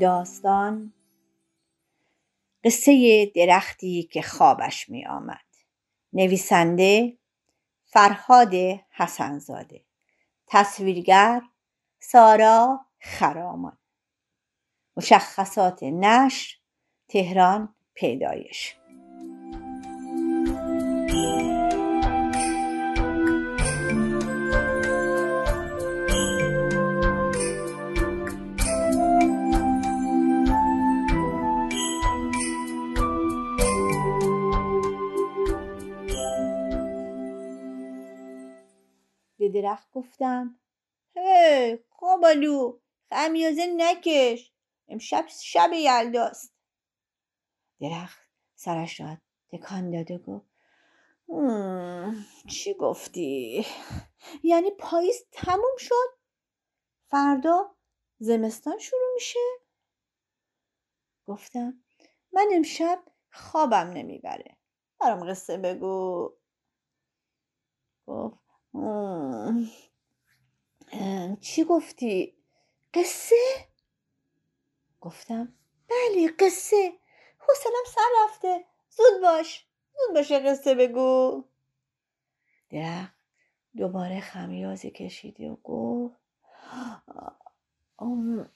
داستان قصه درختی که خوابش می آمد نویسنده فرهاد حسنزاده. تصویرگر سارا خرامان. مشخصات نشر تهران پیدایش. درخت گفتم. هی قابالو خمیازه نکش امشب شب یلداست. درخت سرش را تکان داد و گفت "مم، چی گفتی؟ یعنی پاییز تموم شد؟ فردا زمستان شروع میشه؟ گفتم من امشب خوابم نمی‌بره. برام قصه بگو. گفت "مم، اه، چی گفتی؟ قصه؟ گفتم بله قصه. حوصلم سر رفته. زود باش. زود باشه قصه بگو. درخت دوباره خمیازه کشیدی و گفت "ام،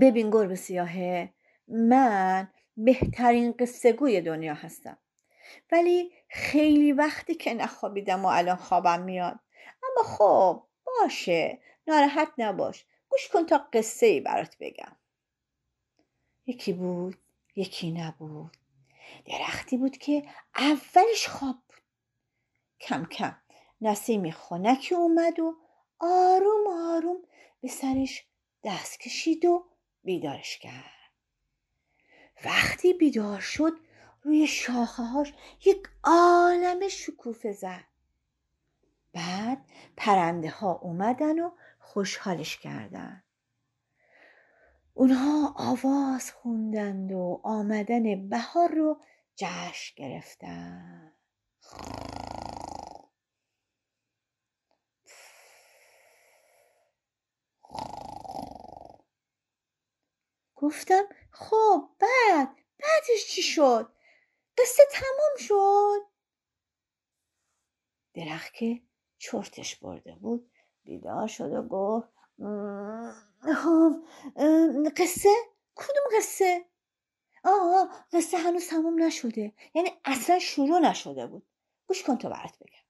ببین گربه سیاهه من بهترین قصه گوی دنیا هستم. ولی خیلی وقتی که نخوابیدم و الان خوابم میاد. اما خب باشه. ناراحت نباش. گوش کن تا قصه ای برات بگم. یکی بود یکی نبود. درختی بود که اولش خواب بود. کم کم نسیمی خنکی اومد و آروم آروم به سرش دست کشید و بیدارش کرد. وقتی بیدار شد روی شاخه هاش یک عالم شکوفه زد. بعد پرنده ها اومدن و خوشحالش کردن. اونها آواز خوندند و آمدن بهار رو جشن گرفتن گفتم خب بعد بعدش چی شد؟ قصه تمام شد. درخت که چرتش برده بود بیدار شد و گفت "م، خب قصه؟ کدوم قصه؟ آه قصه هنوز تموم نشده یعنی اصلا شروع نشده بود. گوش کن تا برات بگم.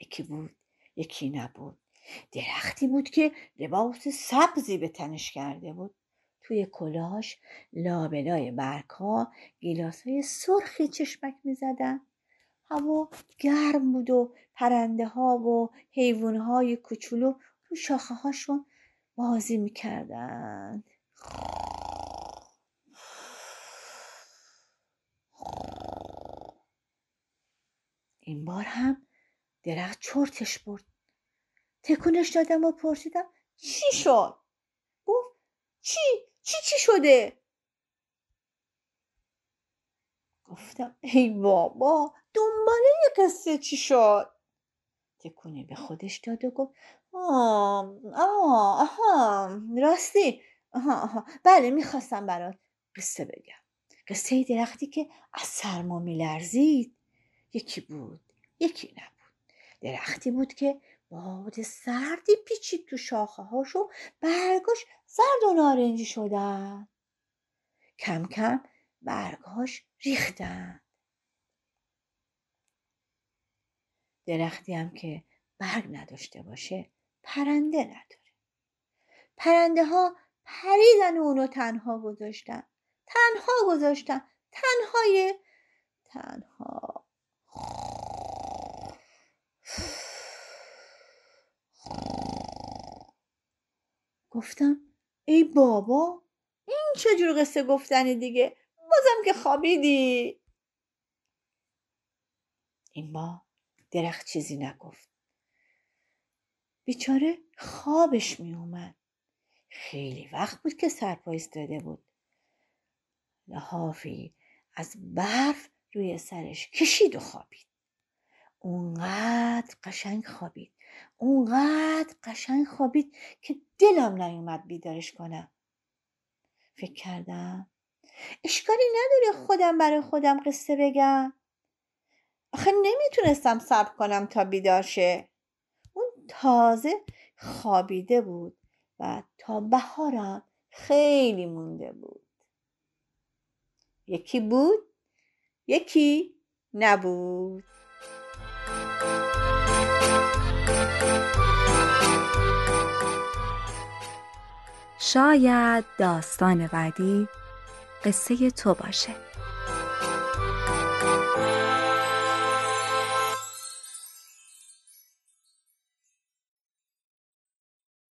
یکی بود یکی نبود. درختی بود که لباس سبزی به تنش کرده بود. توی کلاش لابلای برگها گیلاسهای سرخی چشمک می‌زدن. هوا گرم بود و پرنده ها و حیوان های کوچولو رو شاخه هاشون بازی می‌کردند این بار هم درخت چرتش برد. تکونش دادم و پرسیدم چی شد؟ گفت چی؟ چی چی شده؟ گفتم ای بابا دنباله یه قصه چی شد؟ تکونی به خودش داد و گفت آه آه آها راستی آها آها. بله می‌خواستم برات قصه بگم. قصه درختی که از سرما میلرزید. یکی بود یکی نبود. درختی بود که باد سردی پیچید تو شاخه هاش و برگاش زرد و نارنجی شدن. کم کم برگاش ریختن. درختی هم که برگ نداشته باشه پرنده نداره. پرنده ها پریدن و اونو تنها گذاشتن. تنها گذاشتن. تنهای تنها. گفتم ای بابا این چجور قصه گفتنی دیگه؟ بازم که خوابیدی. این با درخت چیزی نگفت. بیچاره خوابش می اومد خیلی وقت بود که سرپا داده بود. لحافی از برف روی سرش کشید و خوابید. اونقدر قشنگ خوابید. اونقدر قشنگ خوابید که دلم نیومد بیدارش کنم. فکر کردم اشکالی نداره خودم برای خودم قصه بگم. آخه نمی‌تونستم صبر کنم تا بیدار شه. اون تازه خوابیده بود و تا بهارم خیلی مونده بود. یکی بود یکی نبود. شاید داستان بعدی قصه تو باشه.